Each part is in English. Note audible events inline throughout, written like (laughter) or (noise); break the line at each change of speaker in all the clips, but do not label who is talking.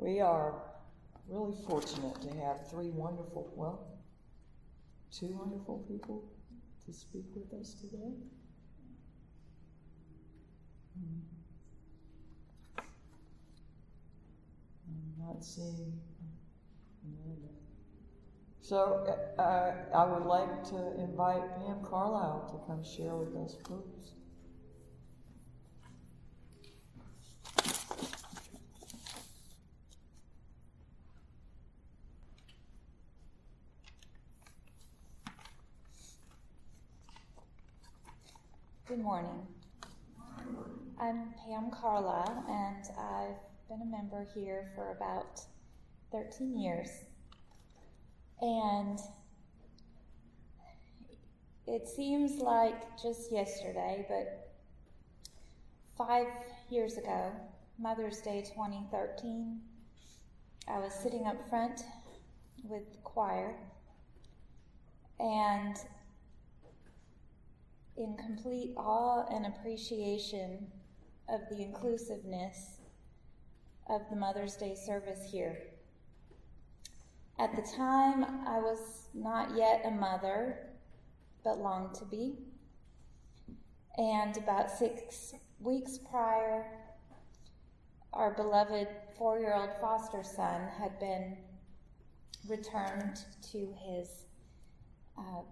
We are really fortunate to have three wonderful, well, two wonderful people to speak with us today. I'm not seeing So uh, I would like to invite Pam Carlisle to come share with us first.
Good morning. I'm Pam Carlisle, and I've been a member here for about 13 years. And it seems like just yesterday, but five years ago, Mother's Day 2013, I was sitting up front with the choir, and in complete awe and appreciation of the inclusiveness of the Mother's Day service here. At the time, I was not yet a mother, but longed to be. And about six weeks prior, our beloved four year old foster son had been returned to his, uh,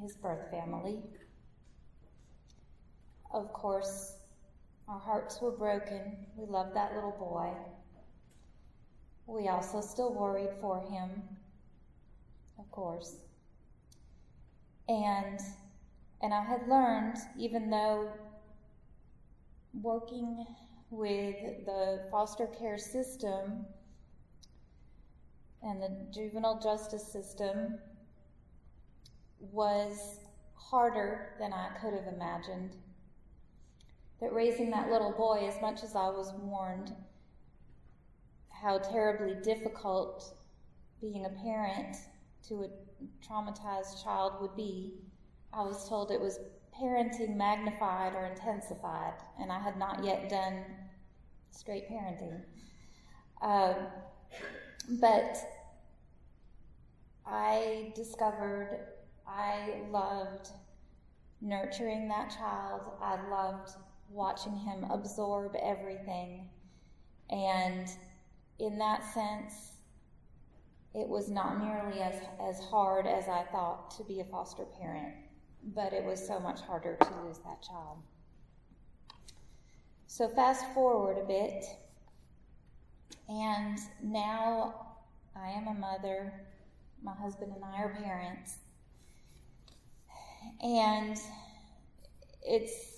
his birth family. Of course, our hearts were broken. We loved that little boy. We also still worried for him, of course. And and I had learned, even though working with the foster care system and the juvenile justice system was harder than I could have imagined that raising that little boy, as much as I was warned how terribly difficult being a parent to a traumatized child would be, I was told it was parenting magnified or intensified, and I had not yet done straight parenting. Um, but I discovered I loved nurturing that child. I loved watching him absorb everything. And in that sense, it was not nearly as, as hard as I thought to be a foster parent, but it was so much harder to lose that child. So, fast forward a bit, and now I am a mother. My husband and I are parents. And it's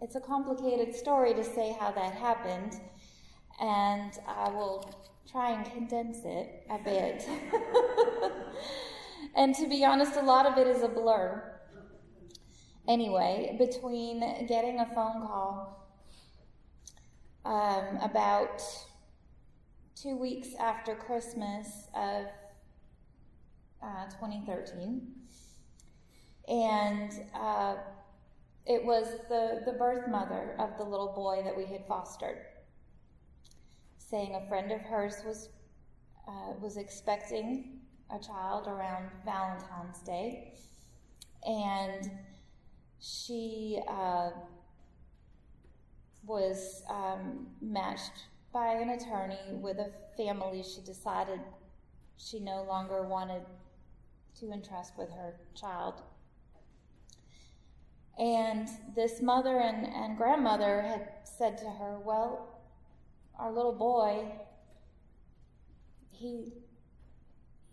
it's a complicated story to say how that happened, and I will try and condense it a bit. (laughs) and to be honest, a lot of it is a blur. Anyway, between getting a phone call um, about two weeks after Christmas of uh, 2013, and uh, it was the, the birth mother of the little boy that we had fostered, saying a friend of hers was, uh, was expecting a child around Valentine's Day, and she uh, was um, matched by an attorney with a family she decided she no longer wanted to entrust with her child and this mother and, and grandmother had said to her, Well, our little boy, he,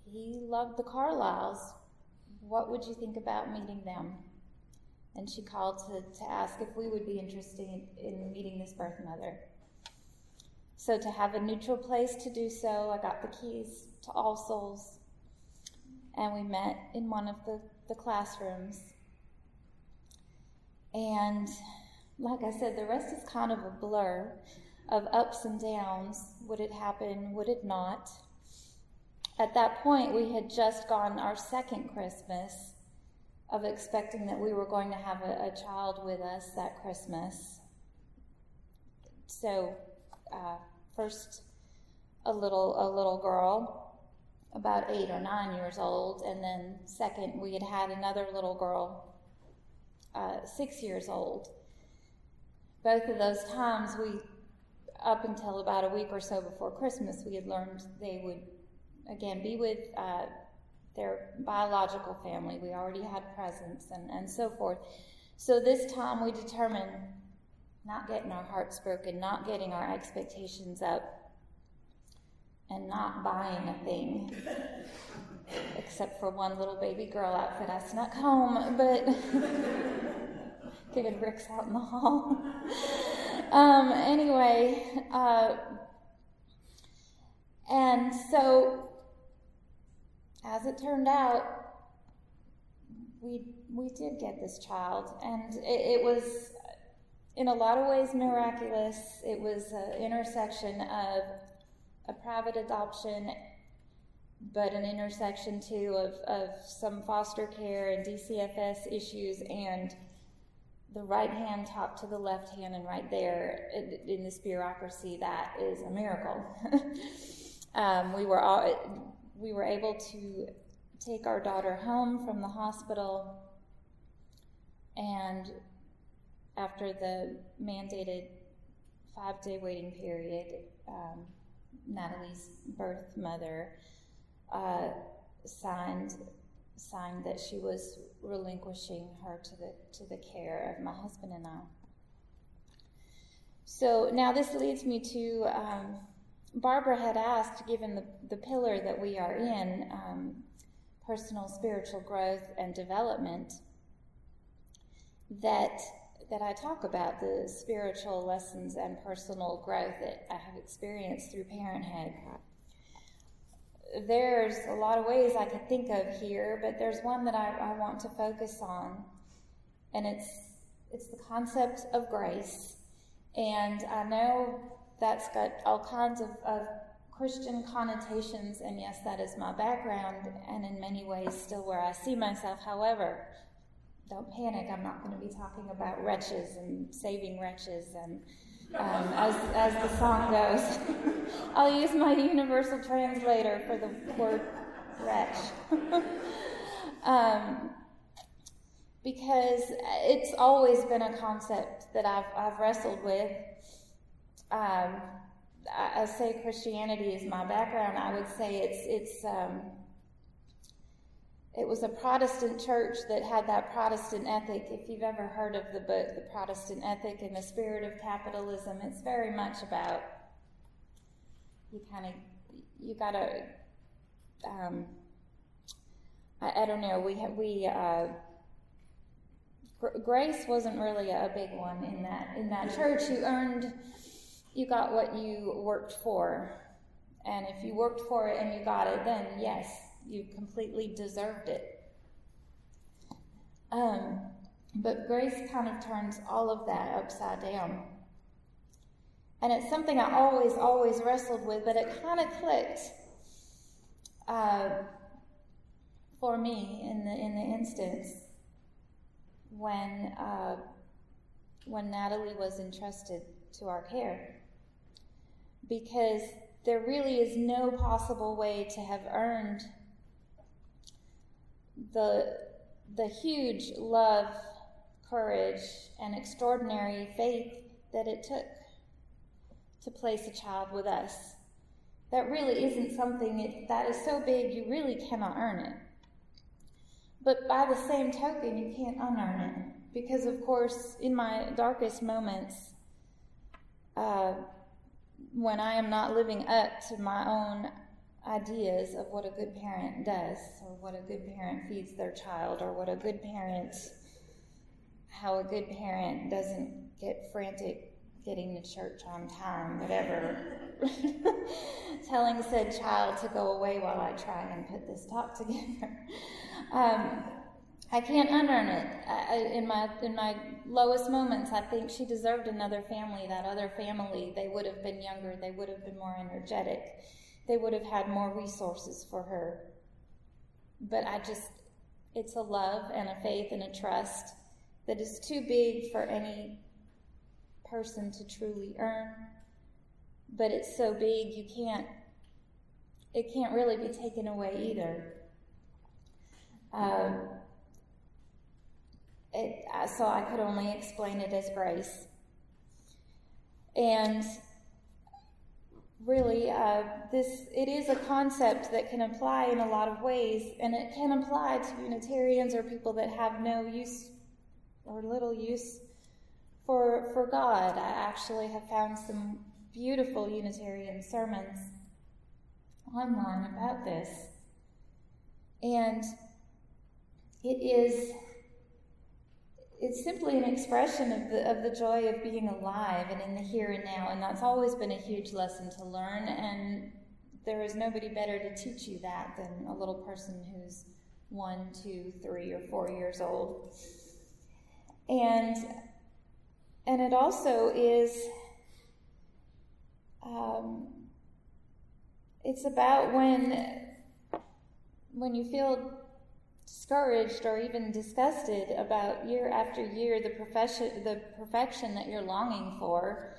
he loved the Carlisles. What would you think about meeting them? And she called to, to ask if we would be interested in, in meeting this birth mother. So, to have a neutral place to do so, I got the keys to All Souls, and we met in one of the, the classrooms. And like I said, the rest is kind of a blur of ups and downs. Would it happen? Would it not? At that point, we had just gone our second Christmas of expecting that we were going to have a, a child with us that Christmas. So, uh, first a little a little girl, about eight or nine years old, and then second we had had another little girl, uh, six years old. Both of those times we, up until about a week or so before Christmas, we had learned they would again be with. Uh, their biological family. We already had presents and, and so forth. So this time we determined not getting our hearts broken, not getting our expectations up, and not buying a thing. Except for one little baby girl outfit I snuck home, but (laughs) given Rick's out in the hall. um, anyway, uh, and so as it turned out, we we did get this child, and it, it was in a lot of ways miraculous. It was an intersection of a private adoption, but an intersection too of, of some foster care and DCFS issues and the right hand top to the left hand, and right there in, this bureaucracy, that is a miracle. (laughs) um, we were all we were able to take our daughter home from the hospital, and after the mandated five day waiting period, um, Natalie's birth mother uh, signed signed that she was relinquishing her to the to the care of my husband and I. So now this leads me to um, Barbara had asked, given the, the pillar that we are in, um, personal spiritual growth and development, that that I talk about the spiritual lessons and personal growth that I have experienced through parenthood. There's a lot of ways I could think of here, but there's one that I, I want to focus on, and it's it's the concept of grace. And I know that's got all kinds of, of Christian connotations, and yes, that is my background, and in many ways still where I see myself. However, don't panic, I'm not going to be talking about wretches and saving wretches, and um, as, as the song goes, (laughs) I'll use my universal translator for the word wretch. (laughs) um, because it's always been a concept that I've, I've wrestled with um, I, I, say Christianity is my background. I would say it's it's um, it was a Protestant church that had that Protestant ethic. If you've ever heard of the book, The Protestant Ethic and the Spirit of Capitalism, it's very much about you kind of you gotta. Um, I, I, don't know. We we. Uh, grace wasn't really a big one in that in that church. You earned you got what you worked for. And if you worked for it and you got it, then yes, you completely deserved it. Um, but grace kind of turns all of that upside down. And it's something I always, always wrestled with, but it kind of clicked uh, for me in the in the instance when uh, when Natalie was entrusted to our care because there really is no possible way to have earned the, the huge love, courage, and extraordinary faith that it took to place a child with us. That really isn't something it, that is so big you really cannot earn it. But by the same token, you can't unearn it. Because, of course, in my darkest moments, uh, when I am not living up to my own ideas of what a good parent does, or what a good parent feeds their child, or what a good parent, how a good parent doesn't get frantic getting to church on time, whatever. (laughs) Telling said child to go away while I try and put this talk together. (laughs) Um, I can't unearn it. I, in my in my lowest moments, I think she deserved another family. That other family, they would have been younger. They would have been more energetic. They would have had more resources for her. But I just, it's a love and a faith and a trust that is too big for any person to truly earn. But it's so big you can't it can't really be taken away either. Um, it, so I could only explain it as grace. And really, uh, this it is a concept that can apply in a lot of ways, and it can apply to Unitarians or people that have no use or little use for for God. I actually have found some beautiful Unitarian sermons online about this, and it is it's simply an expression of the of the joy of being alive and in the here and now, and that's always been a huge lesson to learn. And there is nobody better to teach you that than a little person who's one, two, three, or four years old. And and it also is um, it's about when when you feel discouraged or even disgusted about year after year the profession the perfection that you're longing for.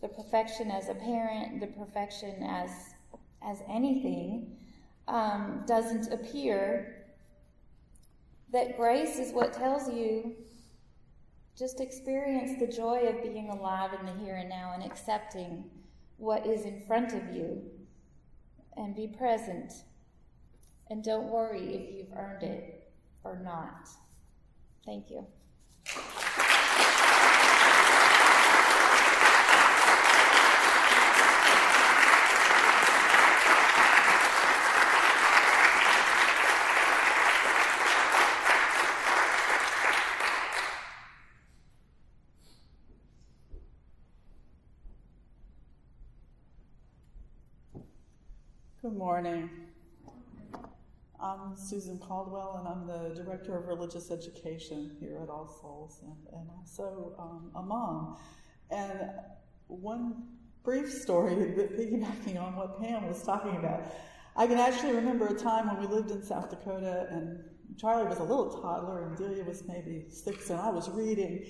The perfection as a parent the perfection as as anything um, doesn't appear. That grace is what tells you just experience the joy of being alive in the here and now and accepting what is in front of you and be present and don't worry if you've earned it or not. Thank you.
Good morning. I'm Susan Caldwell, and I'm the Director of Religious Education here at All Souls, and, and also um, a mom. And one brief story, (laughs) piggybacking on what Pam was talking about, I can actually remember a time when we lived in South Dakota, and Charlie was a little toddler, and Delia was maybe six, and I was reading,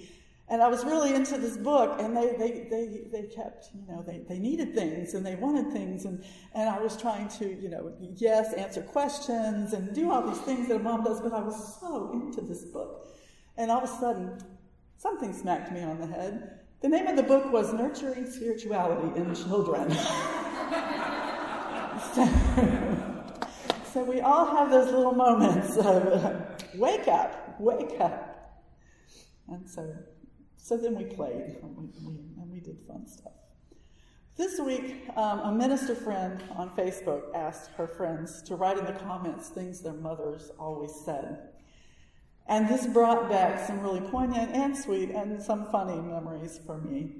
and I was really into this book, and they, they, they, they kept, you know, they, they needed things and they wanted things, and, and I was trying to, you know, yes, answer questions and do all these things that a mom does, but I was so into this book. And all of a sudden, something smacked me on the head. The name of the book was Nurturing Spirituality in Children. (laughs) so, so we all have those little moments of uh, wake up, wake up. And so so then we played (laughs) and we, did fun stuff. This week, um, a minister friend on Facebook asked her friends to write in the comments things their mothers always said. And this brought back some really poignant and sweet and some funny memories for me.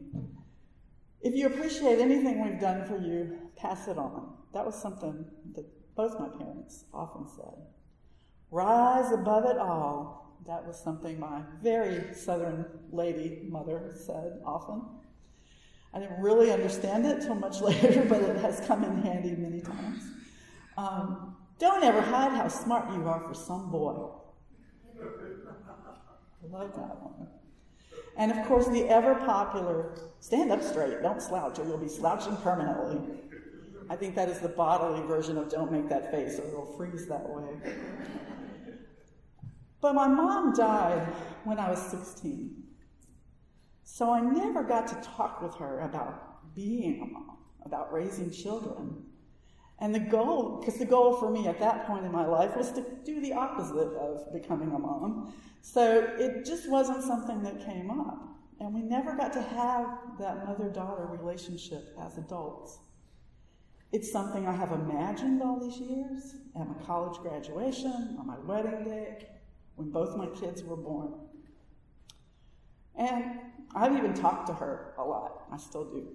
If you appreciate anything we've done for you, pass it on. That was something that both my parents often said. Rise above it all that was something my very southern lady mother said often. I didn't really understand it till much (laughs) later, but it has come in handy many times. Um, don't ever hide how smart you are for some boy. I love that one. And of course, the ever popular stand up straight, don't slouch, or you'll be slouching permanently. I think that is the bodily version of don't make that face, or it'll freeze that way. But my mom died when I was 16. So I never got to talk with her about being a mom, about raising children. And the goal, because the goal for me at that point in my life was to do the opposite of becoming a mom. So it just wasn't something that came up. And we never got to have that mother daughter relationship as adults. It's something I have imagined all these years at my college graduation, on my wedding day, when both my kids were born. And I've even talked to her a lot. I still do.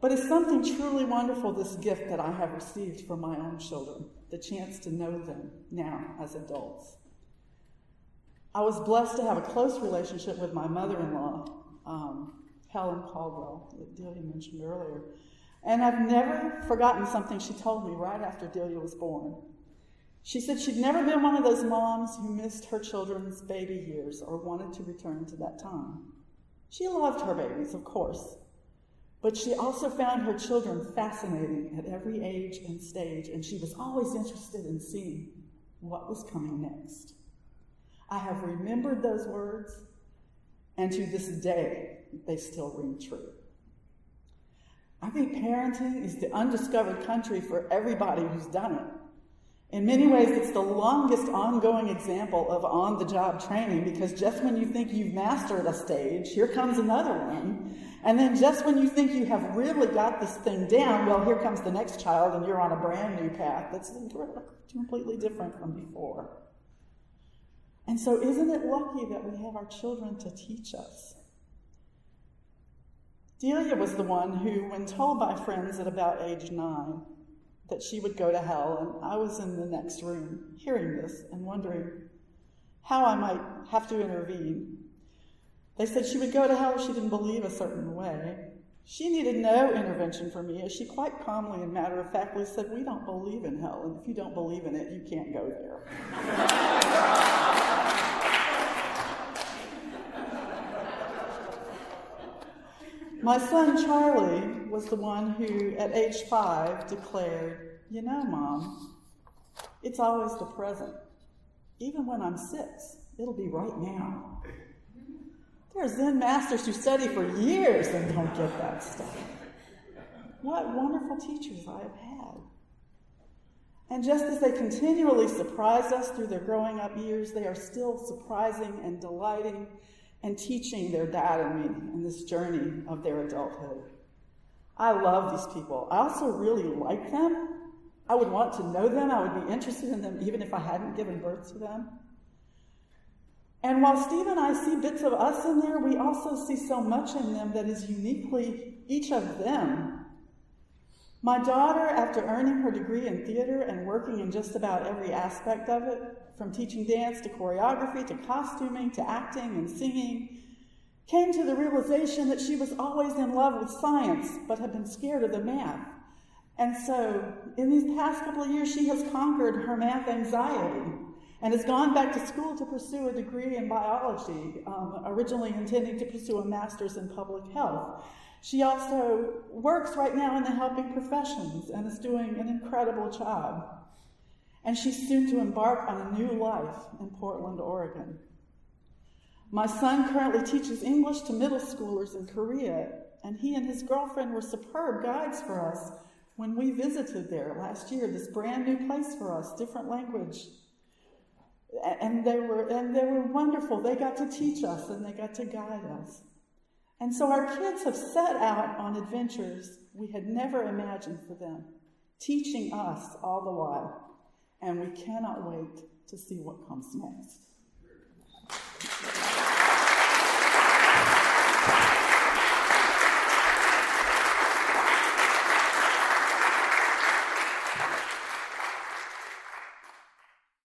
But it's something truly wonderful, this gift that I have received from my own children, the chance to know them now as adults. I was blessed to have a close relationship with my mother in law, um, Helen Caldwell, that Delia mentioned earlier. And I've never forgotten something she told me right after Delia was born. She said she'd never been one of those moms who missed her children's baby years or wanted to return to that time. She loved her babies, of course, But she also found her children fascinating at every age and stage, and she was always interested in seeing what was coming next. I have remembered those words, and to this day, they still ring true. I think parenting is the undiscovered country for everybody who's done it. In many ways, it's the longest ongoing example of on the job training because just when you think you've mastered a stage, here comes another one. And then just when you think you have really got this thing down, well, here comes the next child and you're on a brand new path that's completely different from before. And so, isn't it lucky that we have our children to teach us? Delia was the one who, when told by friends at about age nine that she would go to hell, and I was in the next room hearing this and wondering how I might have to intervene. They said she would go to hell if she didn't believe a certain way. She needed no intervention from me, as she quite calmly and matter of factly said, We don't believe in hell, and if you don't believe in it, you can't go there. (laughs) My son Charlie was the one who, at age five, declared, You know, Mom, it's always the present. Even when I'm six, it'll be right now. There are Zen masters who study for years and don't get that stuff. What wonderful teachers I have had. And just as they continually surprise us through their growing up years, they are still surprising and delighting and teaching their dad and me in this journey of their adulthood. I love these people. I also really like them. I would want to know them. I would be interested in them even if I hadn't given birth to them. And while Steve and I see bits of us in there, we also see so much in them that is uniquely each of them. My daughter, after earning her degree in theater and working in just about every aspect of it, from teaching dance to choreography to costuming to acting and singing, came to the realization that she was always in love with science but had been scared of the math. And so, in these past couple of years, she has conquered her math anxiety and has gone back to school to pursue a degree in biology, um, originally intending to pursue a master's in public health. She also works right now in the helping professions and is doing an incredible job and she's soon to embark on a new life in Portland, Oregon. My son currently teaches English to middle schoolers in Korea, and he and his girlfriend were superb guides for us when we visited there last year. This brand new place for us, different language. And they were and they were wonderful. They got to teach us and they got to guide us. And so our kids have set out on adventures we had never imagined for them, teaching us all the while and we cannot wait to see what comes next.